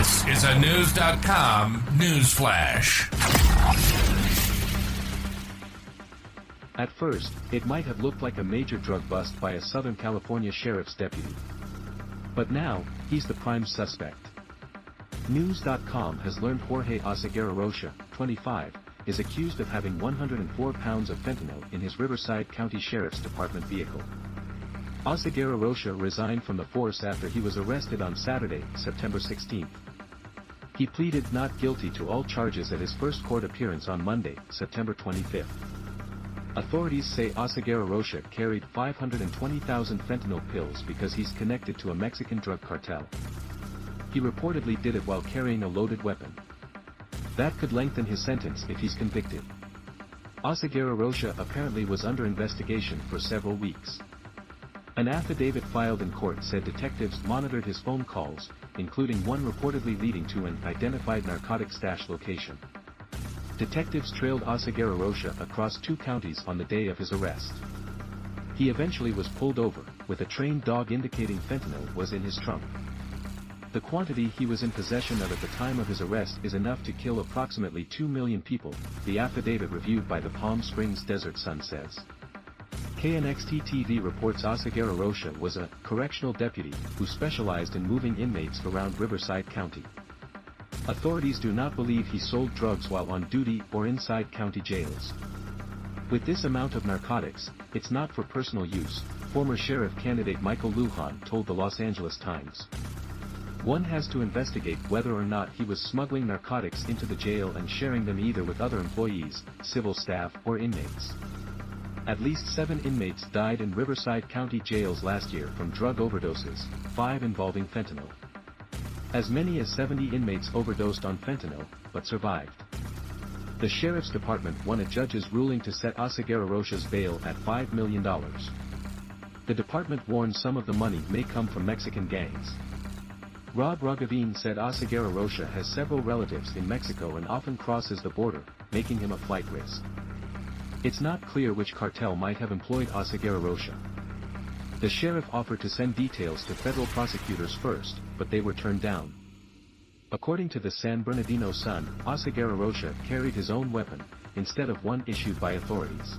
This is a News.com news flash. At first, it might have looked like a major drug bust by a Southern California sheriff's deputy. But now, he's the prime suspect. News.com has learned Jorge Oseguera Rocha, 25, is accused of having 104 pounds of fentanyl in his Riverside County Sheriff's Department vehicle. Oseguera Rocha resigned from the force after he was arrested on Saturday, September 16. He pleaded not guilty to all charges at his first court appearance on Monday, September 25. Authorities say Oseguera Rocha carried 520,000 fentanyl pills because he's connected to a Mexican drug cartel. He reportedly did it while carrying a loaded weapon. That could lengthen his sentence if he's convicted. Oseguera Rocha apparently was under investigation for several weeks. An affidavit filed in court said detectives monitored his phone calls, including one reportedly leading to an identified narcotic stash location. Detectives trailed Oseguera Rocha across two counties on the day of his arrest. He eventually was pulled over, with a trained dog indicating fentanyl was in his trunk. The quantity he was in possession of at the time of his arrest is enough to kill approximately 2 million people, the affidavit reviewed by the Palm Springs Desert Sun says. KNXT TV reports Oseguera Rocha was a correctional deputy who specialized in moving inmates around Riverside County. Authorities do not believe he sold drugs while on duty or inside county jails. With this amount of narcotics, it's not for personal use, former sheriff candidate Michael Lujan told the Los Angeles Times. One has to investigate whether or not he was smuggling narcotics into the jail and sharing them either with other employees, civil staff, or inmates. At least seven inmates died in Riverside County jails last year from drug overdoses, five involving fentanyl. As many as 70 inmates overdosed on fentanyl, but survived. The sheriff's department won a judge's ruling to set Oseguera Rocha's bail at $5 million. The department warned some of the money may come from Mexican gangs. Rob Rugavine said Oseguera Rocha has several relatives in Mexico and often crosses the border, making him a flight risk. It's not clear which cartel might have employed Oseguera Rocha. The sheriff offered to send details to federal prosecutors first, but they were turned down. According to the San Bernardino Sun, Oseguera Rocha carried his own weapon, instead of one issued by authorities.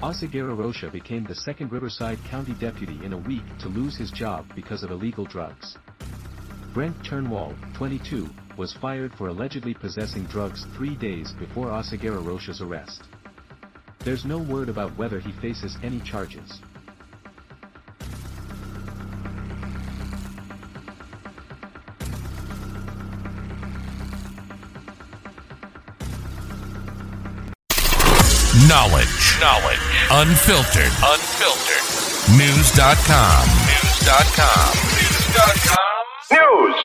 Oseguera Rocha became the second Riverside County deputy in a week to lose his job because of illegal drugs. Brent Turnwald, 22, was fired for allegedly possessing drugs three days before Oseguera Rocha's arrest. There's no word about whether he faces any charges. Knowledge. Knowledge. Unfiltered. Unfiltered. News.com. News.com. News.com. News.